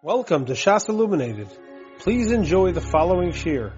Welcome to Shas Illuminated. Please enjoy the following shir.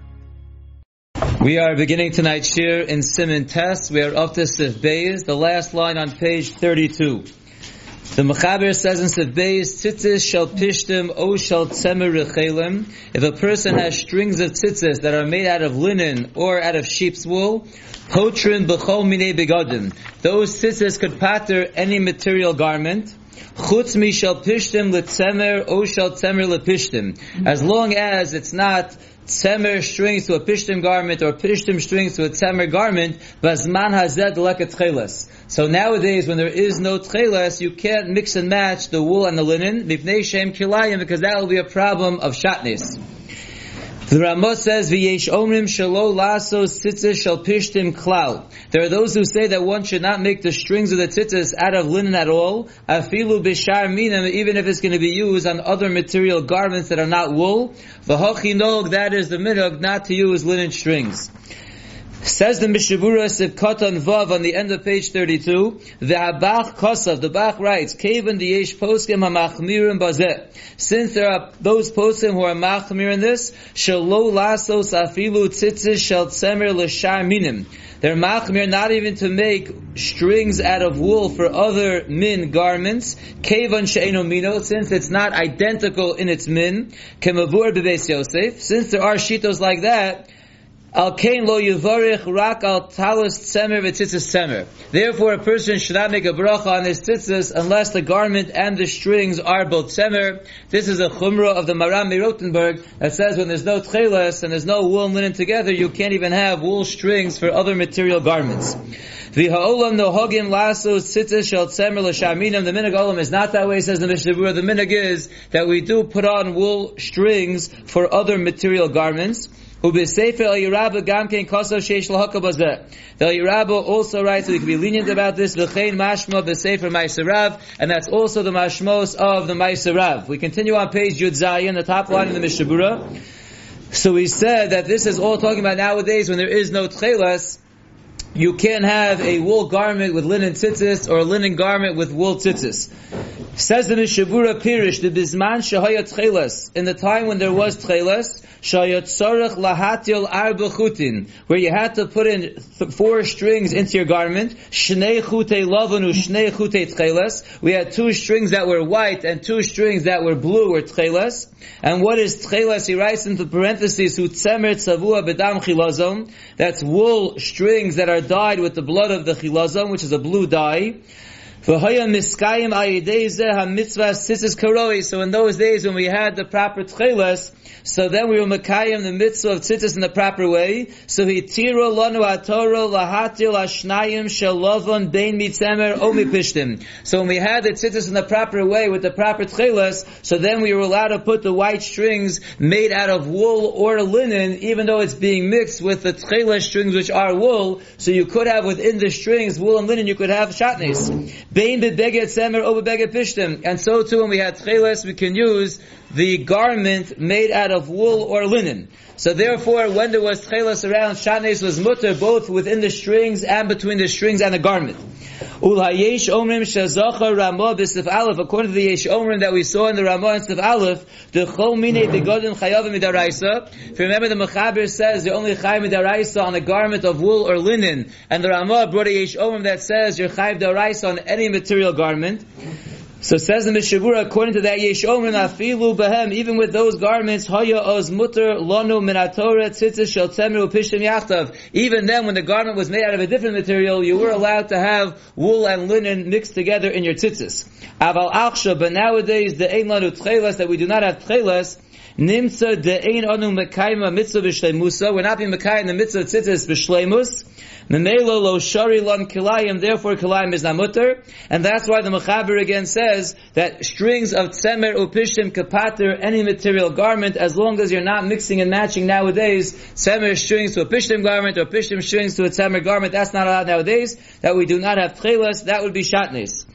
We are beginning tonight's shir in Simon Test. We are up to Sif Beis, the last line on page 32. The Mechaber says in Sif Beis, Tzitzis shall pishtim o shall tzemer. If a person has strings of tzitzis that are made out of linen or out of sheep's wool, potrin b'chol minei begadim. Those tzitzis could patter any material garment. Chutz mi shall pishtim letzemer o shall tzemer lepishtim. As mhm. long as it's not tzemer strings to a pishtim garment or pishtim strings to a tzemer garment, bazman hazed leket tcheles. So nowadays, when there is no tcheles, you can't mix and match the wool and the linen, mipnei shem kilayim, because that will be a problem of shatnis. The Ramah says, "V'yesh omrim shalo laso tzitzis shall pishtim klal." There are those who say that one should not make the strings of the tzitzis out of linen at all, afilu bishar minim, even if it's going to be used on other material garments that are not wool. V'hochinog, that is the minhag, not to use linen strings. Says the Mishnah Berurah Sivkatan Vav on the end of page 32, the Abach Kosav, the Bach writes, the Yesh Poskim HaMachmirim Bazeh. Since there are those poskim who are machmir in this, Shalo Lasos Afilu Tzitzis Shel Tzemer L'Shar Minim. They're machmir not even to make strings out of wool for other min garments. Kavan she'eno mino, since it's not identical in its min. Kemavur bebeis Yosef, since there are shitos like that, Al kain lo yivarich rak al talis tzemer v'tzitzis tzemer. Therefore, a person should not make a bracha on his tzitzis unless the garment and the strings are both tzemer. This is a chumrah of the Maharam Rothenburg that says when there's no tcheles and there's no wool and linen together, you can't even have wool strings for other material garments. The ha'olam nohogim laso tzitzis shel tzemer l'shaminim. The minig olam is not that way, says the Mishnah Berurah. The minig is that we do put on wool strings for other material garments. Ubesefer El Yerabba Gamkein Koso Sheish Lahakabazeh. The El also writes that we can be lenient about this. V'chein Mashma Besefer Maaseh Rav, and that's also the Mashmos of the Maaseh Rav. We continue on page Yud Zayin, the top line in the Mishnah Berurah. So we said that this is all talking about nowadays when there is no tchelas, you can't have a wool garment with linen tzitzis or a linen garment with wool tzitzis. Says the Mishnah Berurah Pirish, the Bisman Shahayat Tchelas, in the time when there was Tchelas, Shayat Sarach Lahatil Arba Chutin, where you had to put in th- four strings into your garment, Shnei Chute Lavanu, Shnei Chute Tchelas, we had two strings that were white and two strings that were blue were Tchelas, and what is Tchelas? He writes into parentheses, Hu Tzemer Tzavua Bedam Chilazon, that's wool strings that are dyed with the blood of the Chilazon, which is a blue dye, So in those days when we had the proper tchelas, so then we were makayim the mitzvah of tzitzis in the proper way. So he tiro lanu atoro lahatil ashnayim shalovon bein mitzemer o mipishtim. So when we had the tzitzis in the proper way with the proper tchelas, so then we were allowed to put the white strings made out of wool or linen, even though it's being mixed with the tchelas strings which are wool. So you could have within the strings wool and linen, you could have shatnis. Bein bebeget semer over beget pishtim. And so too when we had tcheles, we can use the garment made out of wool or linen. So therefore, when there was tcheles around, shanes was mutter both within the strings and between the strings and the garment. Ulayesh omrim shazacha ramah b'sif aleph. According to the yesh omrim that we saw in the ramah and sif aleph, the chol mine begodim chayavim midaraisa. If you remember, the mechaber says the only chayav midaraisa on a garment of wool or linen, and the ramah brought a yesh omrim that says you're chayav daraisa on any material garment. So says the Mishnah Berurah, according to that Yesh Omen Afilu Behem, even with those garments, Haya Oz Mutter Lonu Minatora Tzitzis Shel Temer Upishtim Yachtav. Even then, when the garment was made out of a different material, you were allowed to have wool and linen mixed together in your tzitzis. Aval Aksha, but nowadays the Ein Lanu Tcheles, that we do not have Tcheles, Nimsa de Ein Anu Mekayma Mitzvah B'Shleimusa, we're not being Mekayim the Mitzvah Tzitzis B'Shleimus, Memelo lo shari lon kilayim, therefore kilayim is namutter, and that's why the Mechaber again says that strings of tzemer upishim kapater any material garment, as long as you're not mixing and matching nowadays, tzemer strings to a pishtim garment or pishtim strings to a tzemer garment, that's not allowed nowadays, that we do not have tchelas, that would be shatnes.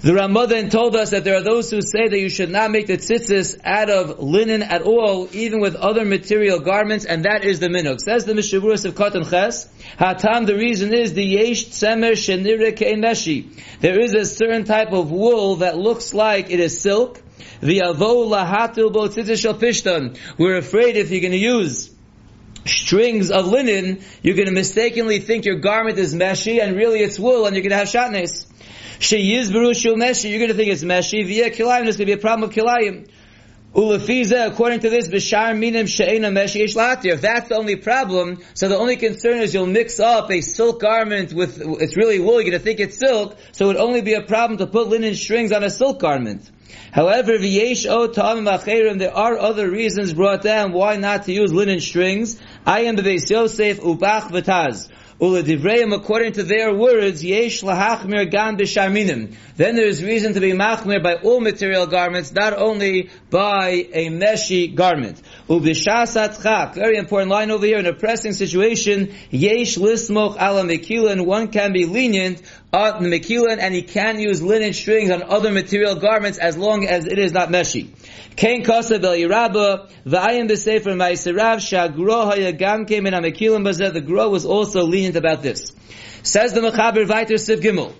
The Ramah then told us that there are those who say that you should not make the tzitzis out of linen at all, even with other material garments, and that is the minhag. Says the Mishavuras of Katan Ches, Hatam, the reason is the yesh tzemer shenire meshi. There is a certain type of wool that looks like it is silk. The avo lahatil bo tzitzis shel pishtan. We're afraid if you're going to use strings of linen, you're going to mistakenly think your garment is meshi, and really it's wool, and you're going to have shatnes. Sheyizberu shul meshi, you're going to think it's meshi. Via kilayim, there's going to be a problem of kilayim. Ulefiza, according to this, b'shar minim she'ena meshi ishlatir. If that's the only problem, so the only concern is you'll mix up a silk garment with, it's really wool, you're to think it's silk, so it would only be a problem to put linen strings on a silk garment. However, v'yesh o ta'amim there are other reasons brought down why not to use linen strings. I am b'veis Yosef ubach v'taz. Uladivreim, according to their words, yesh lahachmir gan b'sharminim. Then there is reason to be machmir by all material garments, not only by a meshi garment. Ubishasat chak, very important line over here, in a pressing situation, yesh lismoch ala mekilin, one can be lenient the mekilin, and he can use linen strings on other material garments as long as it is not meshi. Kain kosa bel yiraba, v'ayim b'sefer ma'iserav, shagro hayagam came in amekilim bazeh, the Gro was also lenient about this. Says the Mechaber Viter Siv Gimel,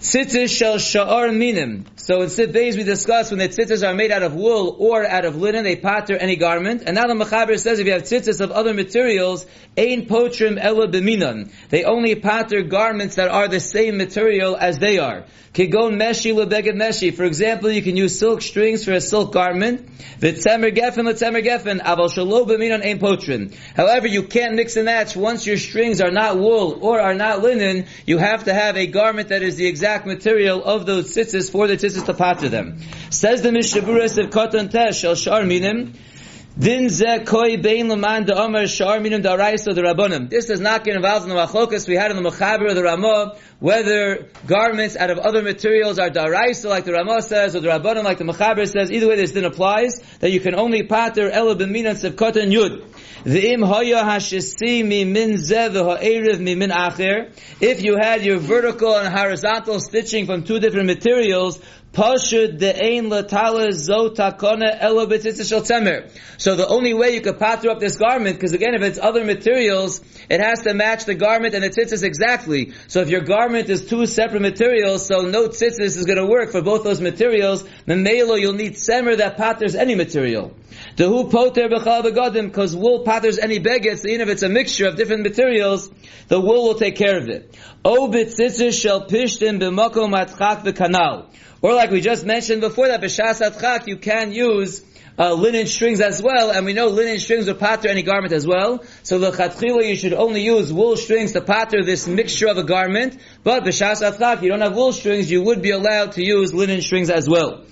Tzitzis shel sha'ar minim. So in Sid Beis we discussed when the tzitzis are made out of wool or out of linen, they patter any garment. And now the Mechaber says if you have tzitzis of other materials, ein potrim ela b'minan. They only patter garments that are the same material as they are. Kigon meshi lebeged meshi. For example, you can use silk strings for a silk garment. V'tzemer gefen l'tzemer gefen. Aval shalo b'minan ein potrim. However, you can't mix and match. Once your strings are not wool or are not linen, you have to have a garment that is the exact exact material of those tzitzis for the tzitzis to pater them. Says the Mishaburas of Katan Tesh, El Shar Minim, Din ze koi bein leman de omer shar da the rabbonim. This does not get involved in the machlokas we had in the mechaber of the Ramah, whether garments out of other materials are da raisa like the Ramah says, or the rabbonim like the mechaber says. Either way, this then applies that you can only pater ela b'minan sevkotan yud. The V'im hoya hashisi mi min zeh v'ha'eriv mi min acher. If you had your vertical and horizontal stitching from two different materials, Pashud temer. So the only way you could patter up this garment, because again, if it's other materials, it has to match the garment and the tzitzis exactly. So if your garment is two separate materials, so no tzitzis is going to work for both those materials. Memelo, you'll need semer that patters any material. The who poter b'chal begadim, because wool patters any begets, even if it's a mixture of different materials, the wool will take care of it. O b'tzitzis shel pishtim b'makom atchak v'kanal. Or like we just mentioned before that, b'shas atchak, you can use uh, linen strings as well, and we know linen strings will patter any garment as well. So the lechatchila, you should only use wool strings to patter this mixture of a garment. But b'shas atchak, you don't have wool strings, you would be allowed to use linen strings as well.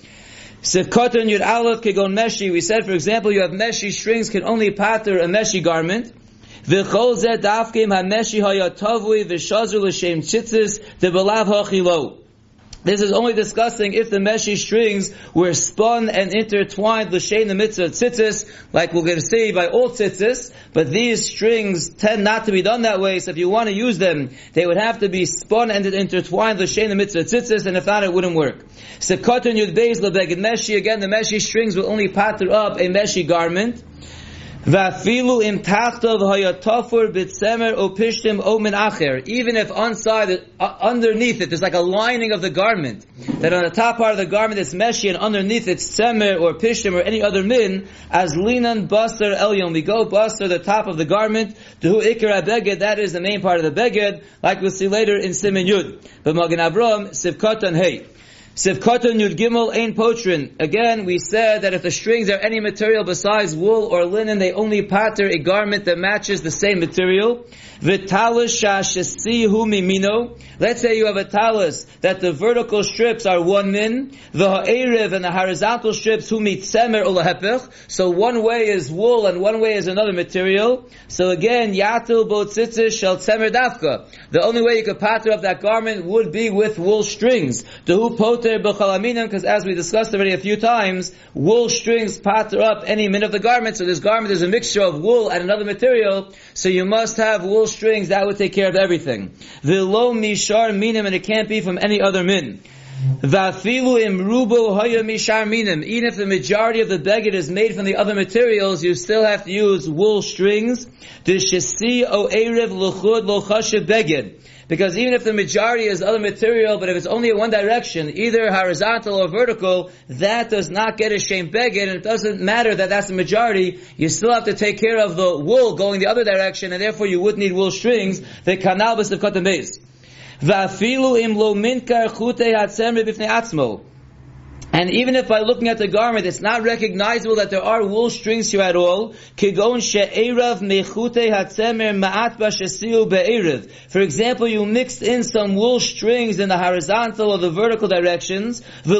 Sivkotan yud aleph kegon meshi. We said, for example, you have meshi strings can only patter a meshi garment. V'chol zeh dafkim ha-meshi ha-yatavui v'shazur l'shem tzitzis de belav ha-chilo. This is only discussing if the meshi strings were spun and intertwined l'shein the mitzvah tzitzis, like we're going to see by all tzitzis, but these strings tend not to be done that way, so if you want to use them, they would have to be spun and intertwined l'shein the mitzvah tzitzis, and if not, it wouldn't work. So Sekotun yud beis lebeged meshi, again, the meshi strings will only pattern up a meshi garment, Vafilu im tachtov hayatafur bitsemer opishtim omen acher. Even if inside, uh, underneath it, there's like a lining of the garment. That on the top part of the garment is meshi and underneath it's semer or pishtim or any other min, as linan baster elyon. We go baster the top of the garment, to ikra beged, that is the main part of the beged, like we'll see later in Simen Yud. But Magen Avram, Sivkatan Hey. Sivkoton Yud Gimel Potrin. Again, we said that if the strings are any material besides wool or linen, they only patter a garment that matches the same material. Shashesihu mimino. Let's say you have a talus that the vertical strips are one min, the ha'eriv and the horizontal strips who meet semer ulahepich. So one way is wool and one way is another material. So again, yatil botzitzis shel semer dafka. The only way you could patter up that garment would be with wool strings. The who poter because as we discussed already a few times, wool strings patter up any min of the garment. So this garment is a mixture of wool and another material. So you must have wool strings that would take care of everything. Low mishar minim, and it can't be from any other min. Even if the majority of the beged is made from the other materials, you still have to use wool strings. O. Because even if the majority is other material, but if it's only in one direction, either horizontal or vertical, that does not get a shame beged, and it doesn't matter that that's the majority, you still have to take care of the wool going the other direction, and therefore you would need wool strings, the kanal of cut the base. va filu im lo min kar khute yatsem bifne atsmol And even if by looking at the garment, it's not recognizable that there are wool strings here at all. For example, you mixed in some wool strings in the horizontal or the vertical directions, You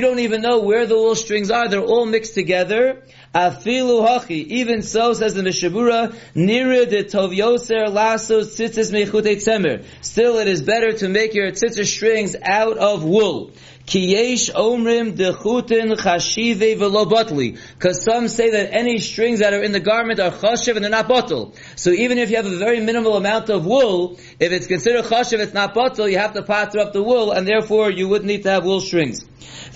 don't even know where the wool strings are, they're all mixed together. Hachi. Even so, says the Mishnah Berurah, nira de tov yoser lasso tzitzis tzemer. Still, it is better to make your tzitzis strings out of wool. Kiyesh omrim dechutin chashive velo Because some say that any strings that are in the garment are chashiv and they're not bottle. So even if you have a very minimal amount of wool, if it's considered chashiv, it's not bottle, you have to patter up the wool, and therefore you would need to have wool strings.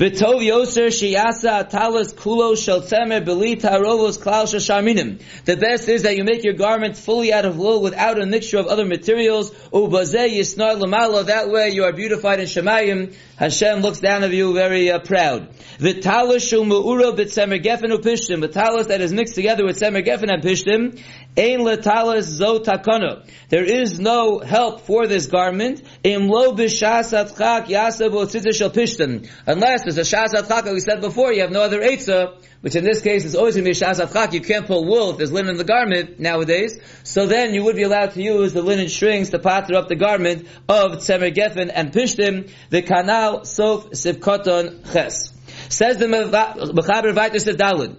V'tov yoser sheyasa talis kulo shel tzemer beli tarovos klal shasharminim. The best is that you make your garment fully out of wool without a mixture of other materials. Ubazeh yisnar lamala. That way you are beautified in Shemayim. Hashem looks down of you very uh, proud. V'talis shul me'ura b'tzemer gefen upishtim. The talis that is mixed together with tzemer gefen and pishtim. Ein letalis zo takana. There is no help for this garment. Im lo b'shas atchak yasab o shel pishtim. Unless there's a shas atchak, we said before, you have no other eitzah, which in this case is always going to be a shas atchak. You can't pull wool if there's linen in the garment nowadays. So then you would be allowed to use the linen strings to patter up the garment of tzemer gefen and pishtim, the kanal sof sivkoton ches. Says the Mechaber Vaitis Dalid.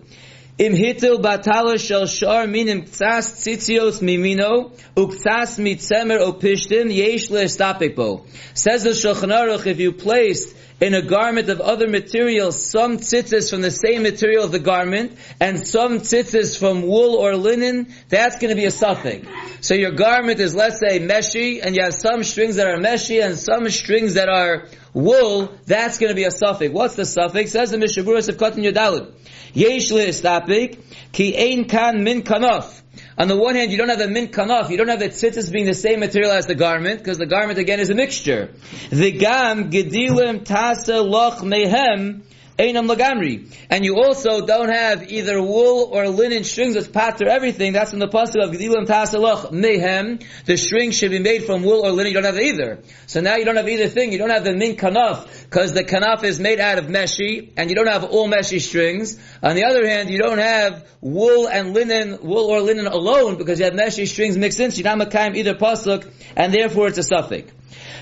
Im hitel batala shel shar minim ktsas tzitzios mimino uktsas mitzemer opishtim yesh le'estapik Says the Shulchan Aruch, if you placed in a garment of other materials some tzitzis from the same material of the garment and some tzitzis from wool or linen, that's going to be a suffix. So your garment is, let's say, meshi, and you have some strings that are meshi and some strings that are wool, that's going to be a suffix. What's the suffix? Says the Mishaburas of Katan Yodalid. Yesh le'istapik, ki ein kan min kanaf. On the one hand, you don't have the min kanaf, you don't have the tzitzis being the same material as the garment, because the garment again is a mixture. The gam gedilim tasa loch mehem Einam Lagamri. And you also don't have either wool or linen strings with patter everything. That's in the pasuk of Gedilim Tasalach Mehem. The string should be made from wool or linen. You don't have either. So now you don't have either thing. You don't have the min kanaf because the kanaf is made out of meshi and you don't have all meshi strings. On the other hand, you don't have wool and linen, wool or linen alone because you have meshi strings mixed in. So not makayim either pasuk and therefore it's a suffix.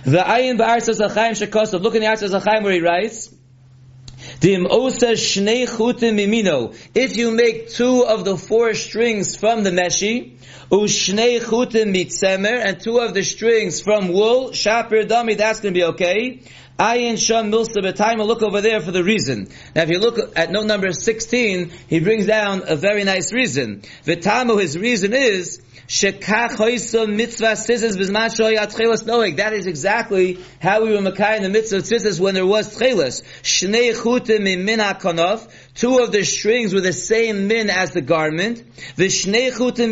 The ayin ba'artzas achaim shekosov. Look in the artzas achaim where he writes, if you make two of the four strings from the meshi, ushnei chutim mitzemer, and two of the strings from wool, shaper dami, that's going to be okay. Ayin sham milsa b'tayim, look over there for the reason. Now if you look at note number 16, he brings down a very nice reason. V'tamu, his reason is, That is exactly how we were makai in the mitzvah of tzitzis when there was tchelas. Two of the strings were the same min as the garment. The shnei chutim.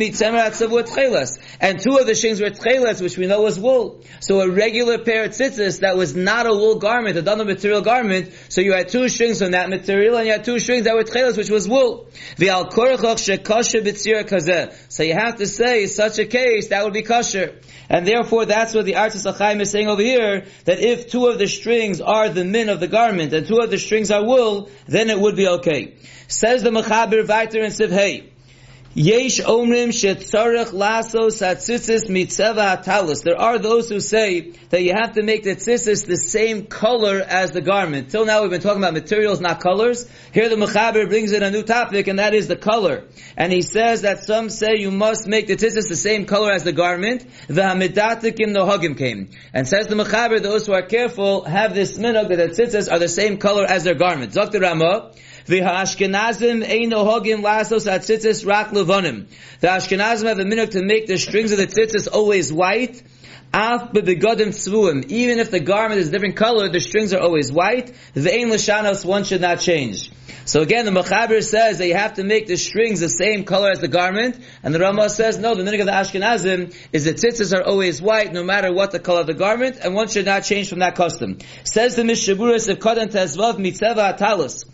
And two of the strings were tchelas, which we know was wool. So a regular pair of tzitzis that was not a wool garment, a done material garment. So you had two strings from that material, and you had two strings that were tchelas, which was wool. So you have to say such a case, that would be kosher. And therefore, that's what the Artis Achaim is saying over here, that if two of the strings are the min of the garment, and two of the strings are wool, then it would be okay. Says the Mechaber Viter and Sivhei, Yesh omrim shetzarech laso satzitzis mitzeva hatalis. There are those who say that you have to make the tzitzis the same color as the garment. Till now we've been talking about materials, not colors. Here the Mechaber brings in a new topic, and that is the color. And he says that some say you must make the tzitzis the same color as the garment. The hamidatikim nohagim came. And says the Mechaber, those who are careful have this minog that the tzitzis are the same color as their garment. Dr. Ramah, the Ashkenazim eino hogim lasos at tzitzis rak levonim. The Ashkenazim have a minute to make the strings of the tzitzis always white. Af bebegodim tzvuim. Even if the garment is different color, the strings are always white. Ve'ein l'shanos, one should not change. So again, the Mechaber says that you have to make the strings the same color as the garment, and the Rama says, no, the minig of the Ashkenazim is that tzitzis are always white no matter what the color of the garment, and one should not change from that custom. Says the Mishaburis of Kodan Tezvav Mitzeva Atalis.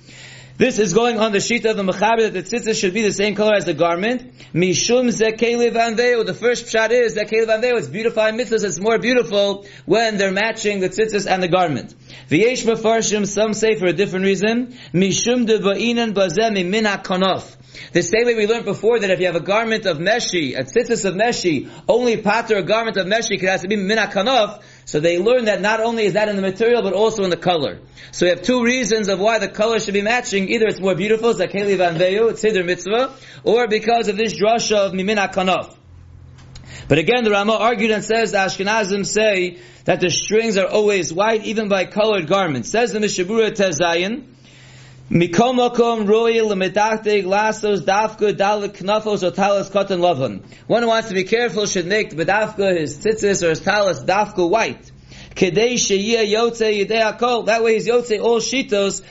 This is going on the sheet of the Mechaber that the tzitzis should be the same color as the garment. Mishum zekelev anveu. The first pshat is that kelev anveu. It's beautifying mitzvahs. It's more beautiful when they're matching the tzitzis and the garment. V'yesh mefarshim. Some say for a different reason. Mishum de ba'inan bazem min hakonof. The same way we learned before that if you have a garment of meshi, a tzitzis of meshi, only pater a garment of meshi can has to be min hakonof. So they learn that not only is that in the material, but also in the color. So we have two reasons of why the color should be matching. Either it's more beautiful, Zakeli Van Veyu, it's Siddur Mitzvah, or because of this drasha of Mimina Kanaf. But again, the Rama argued and says the Ashkenazim say that the strings are always white, even by colored garments. Says the Mishnah Berurah Tezayin, Mikom talis cotton. One who wants to be careful should make bedafka, his tzitzis or his talis dafka white. That way he's yotze all shitos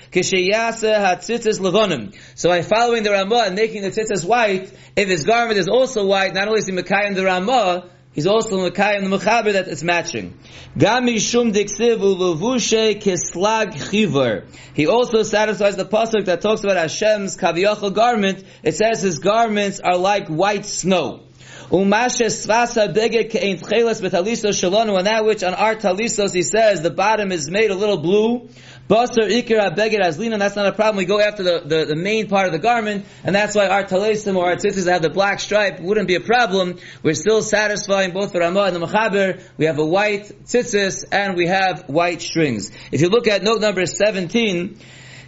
levonim. So by following the Ramah and making the tzitzis white, if his garment is also white, not only is he mekayim the Ramah, He's also Mekayim the Mechaber that it's matching. Gami shum diksiv uluvushe kislag chiver. He also satisfies the pasuk that talks about Hashem's kaviyachal garment. It says his garments are like white snow. Umashe svasa bege kein tcheles betalisos shalonu, and that which on our talisos he says the bottom is made a little blue. Basar ikir abeged aslina, that's not a problem. We go after the, the, the, main part of the garment, and that's why our talesim or our tzitzis that have the black stripe wouldn't be a problem. We're still satisfying both the Ramah and the Mechaber. We have a white tzitzis, and we have white strings. If you look at note number 17,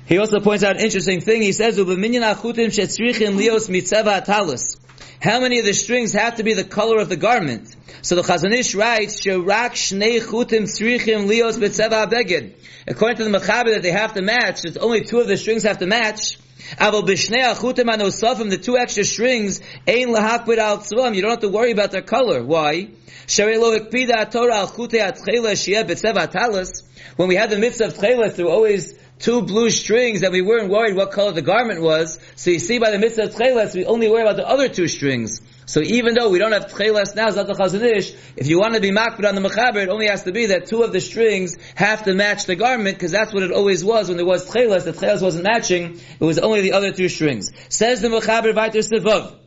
he also points out an interesting thing. He says, how many of the strings have to be the color of the garment? So the Chazon Ish writes, "Shirak shnei chutim tzrichim lios b'tzeva beged." According to the Mechaber, that they have to match. It's only two of the strings have to match. Aval b'shnei achutim anosafim, the two extra strings, ein lahakbid al tzvam. You don't have to worry about their color. Why? Sharei lo ikpida Torah al chutei atchela shiyeh b'tzeva. When we had the mitzvah of there were always two blue strings that we weren't worried what color the garment was. So you see by the mitzvah of tcheles, we only worry about the other two strings. So even though we don't have tcheles now, Zat Chazon if you want to be makbid on the mechaber, it only has to be that two of the strings have to match the garment, because that's what it always was when there was tcheles. The tcheles wasn't matching, it was only the other two strings. Says the mechaber Vayter Sivav.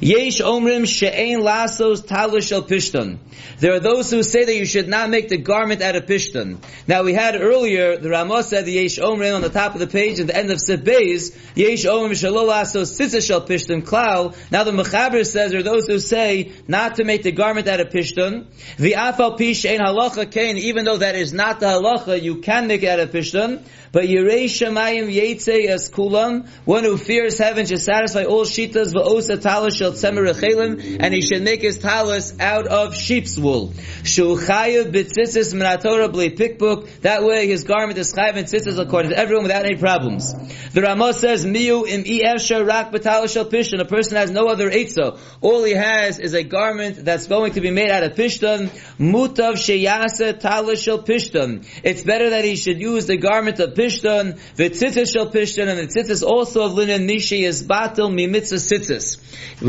Yesh omrim she'ein lasos talish el pishton. There are those who say that you should not make the garment out of pishton. Now we had earlier, the Ramah said the yesh omrim on the top of the page at the end of Sibbeis, yesh omrim shelo lasos tzitzah shel pishton klal. Now the Mechaber says there are those who say not to make the garment out of pishton. The afal pish ein halacha kain, even though that is not the halacha, you can make it out of pishton. But Yirei Shemayim Yetze as Kulam, one who fears heaven should satisfy all shitas va'osa talis shel tzemer and he should make his talis out of sheep's wool. Shuchayev b'tzitzis minatora b'lei pikbuk, that way his garment is chayiv and tzitzis according to everyone without any problems. The Ramah says, Miu im efsha rak b'talis shel pishton, a person has no other etza. All he has is a garment that's going to be made out of pishton, mutav sheyasa talis shel pishton. It's better that he should use the garment of pishton v'tzitzis shel pishton, and the tzitzis also of linen, mishi is batel mimitzah tzitzis.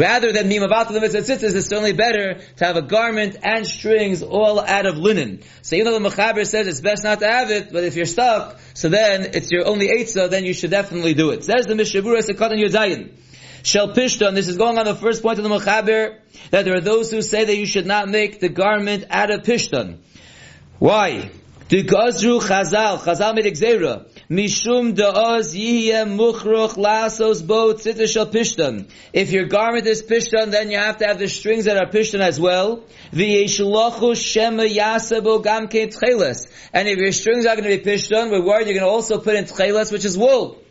Rather than mimabatel mitzvah tzitzis, it's certainly better to have a garment and strings all out of linen. So even though the Mechaber says it's best not to have it, but if you're stuck, so then it's your only eitzah, then you should definitely do it. Says the Mishnah Berurah and Yodayin. Shel Pishton, this is going on the first point of the Mechaber, that there are those who say that you should not make the garment out of Pishton. Why? The Gazru Chazal, Chazal made Xera, Mishum da'oz yihye muchruch lasos bo tzitah shel pishtan. If your garment is pishtan, then you have to have the strings that are pishtan as well. V'yeshlochu shema yasabo gam ke tcheles. And if your strings are going to be pishtan, we're worried you're going to also put in tcheles, which is wool.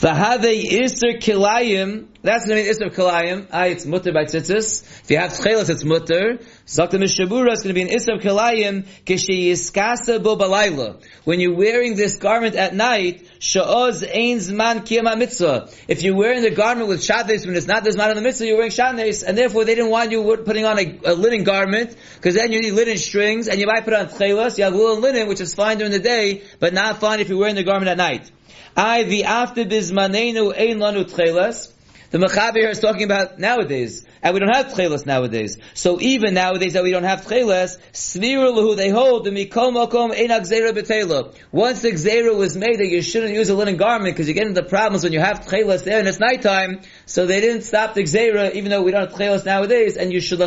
V'have iser kilayim, that's the name iser kilayim, ah, it's mutter by tzitzis. If you have tchelas, it's mutter. Zakta mishabura, it's going to be an iser kilayim, kishi yiskasa bo balayla. When you're wearing this garment at night, sha'oz ein zman kiyama mitzvah. If you're wearing the garment with shadnes, when it's not the zman of the mitzvah, you're wearing shadnes, and therefore they didn't want you putting on a, a linen garment, because then you need linen strings, and you might put on tchelas, you have wool and linen, which is fine during the day, but not fine if you're wearing the garment at night. I the after bizmanenu ein lanu tchelas. The Mechaber is talking about nowadays, and we don't have tchelas nowadays. So even nowadays that we don't have tchelas, svira they hold the mikom mokom ein gzera betela. Once the zera was made that you shouldn't use a linen garment because you get into problems when you have tchelas there and it's nighttime, so they didn't stop the zera even though we don't have tchelas nowadays, and you should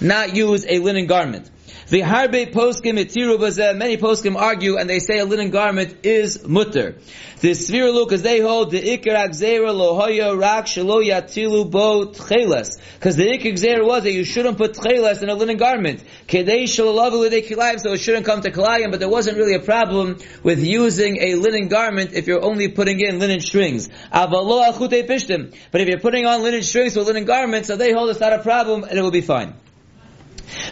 not use a linen garment. The harbe poskim itiru Many poskim argue and they say a linen garment is mutter. The svir because they hold the ikar agzera lohoya rak shelo yatilu bo tchelas. Because the ikar agzera was that you shouldn't put tchelas in a linen garment. Kedei shalalavu l'dei kilayim, so it shouldn't come to kilayim, but there wasn't really a problem with using a linen garment if you're only putting in linen strings. Avalo achute pishtim. But if you're putting on linen strings a linen garments, so they hold it's not a problem and it will be fine.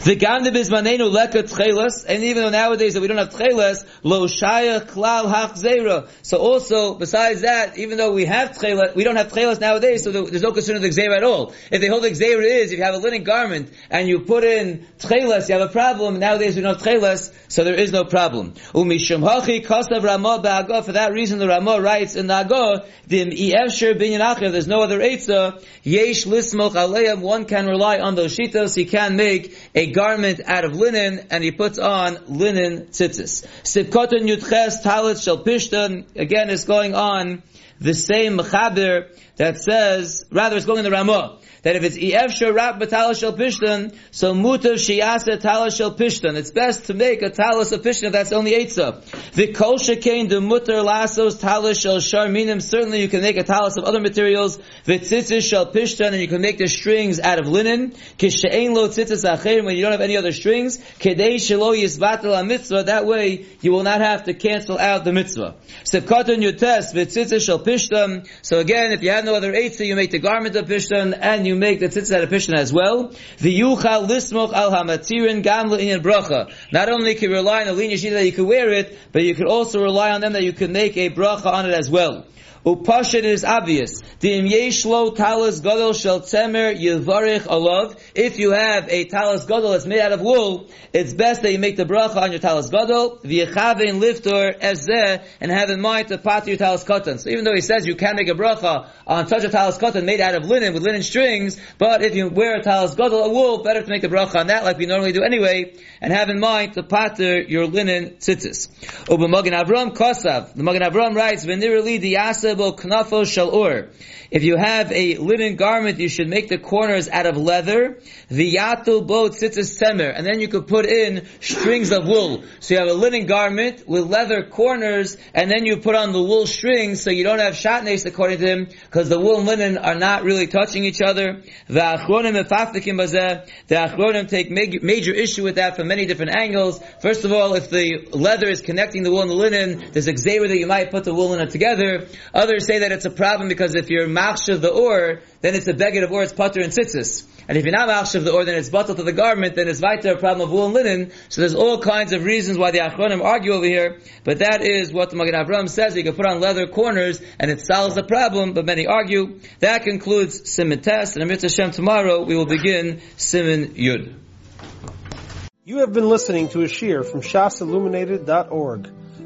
The gam bizmanenu leka tchelas, and even though nowadays that we don't have tchelas, lo shaya klal hachzera. So also, besides that, even though we have tchelas, we don't have tchelas nowadays, so there's no concern of the gzera at all. If they hold the gzera is, if you have a linen garment, and you put in tchelas, you have a problem, nowadays we don't have tchelas, so there is no problem. Umishum hachi kasav ramah ba'agah, for that reason the ramah writes in the agah, dim i'efsher binyan there's no other eitzah, yesh lismoch aleim, one can rely on those shitas, he can make a garment out of linen, and he puts on linen tzitzis. Sivkotan yutches talit shel pishtan, again is going on the same mechaber that says, rather it's going in the Ramah, that if it's Efsher Rak B'Talas Shel Pishtan, so Mutav Shiyasa Talas Shel Pishtan. It's best to make a Talas of Pishtan, that's only Eitzah. Kol Shekain De Mutar Lasos Talas Shel Sharminim, certainly you can make a Talas of other materials, the Tzitzis Shel Pishtan, and you can make the strings out of linen, Kishain Lo Tzitzis Acher, when you don't have any other strings, Kedei Shelo Yisbatel Mitzvah, that way you will not have to cancel out the mitzvah. Sepkatan Yutes, V'Tzitzis Shel Pishtan, so again, if you have no other Eitzah, you make the garment of Pishtan, and you make the tzitzit of Pishtan as well. The yuchal lismoch al hamatirin gam in bracha. Not only can you rely on the linear that you can wear it, but you can also rely on them that you can make a bracha on it as well. Upashat is obvious. Dim yeshlo talis gadol shel tzemer yivarich alav. If you have a talis gadol that's made out of wool, it's best that you make the bracha on your talis gadol, v'yechavein liftor ezeh, and have in mind to pat your talis cotton. So even though he says you can make a bracha on such a talis cotton made out of linen with linen strings, but if you wear a talis gadol, a wool, better to make the bracha on that like we normally do anyway, and have in mind to pater your linen tzitzis. Uba Magen Avram Kosav. The Magen Avram writes, V'nirali knafo. If you have a linen garment, you should make the corners out of leather. V'yatul bo tzitzis temer. And then you could put in strings of wool. So you have a linen garment with leather corners, and then you put on the wool strings so you don't have shatnes according to him, because the wool and linen are not really touching each other. The achronim the Achronim take major issue with that from many different angles. First of all, if the leather is connecting the wool and the linen, there's a that you might put the wool and it together. Others say that it's a problem because if you're machshav the or, then it's a beggar of or, it's putter and tzitzis. And if you're not machshav the or, then it's bottle to the garment, then it's weiter a problem of wool and linen. So there's all kinds of reasons why the achronim argue over here, but that is what the Magen Avraham says. You can put on leather corners and it solves the problem, but many argue. That concludes Simon Test, and Amir Hashem tomorrow we will begin Simon Yud. You have been listening to a shiur from shasilluminated.org.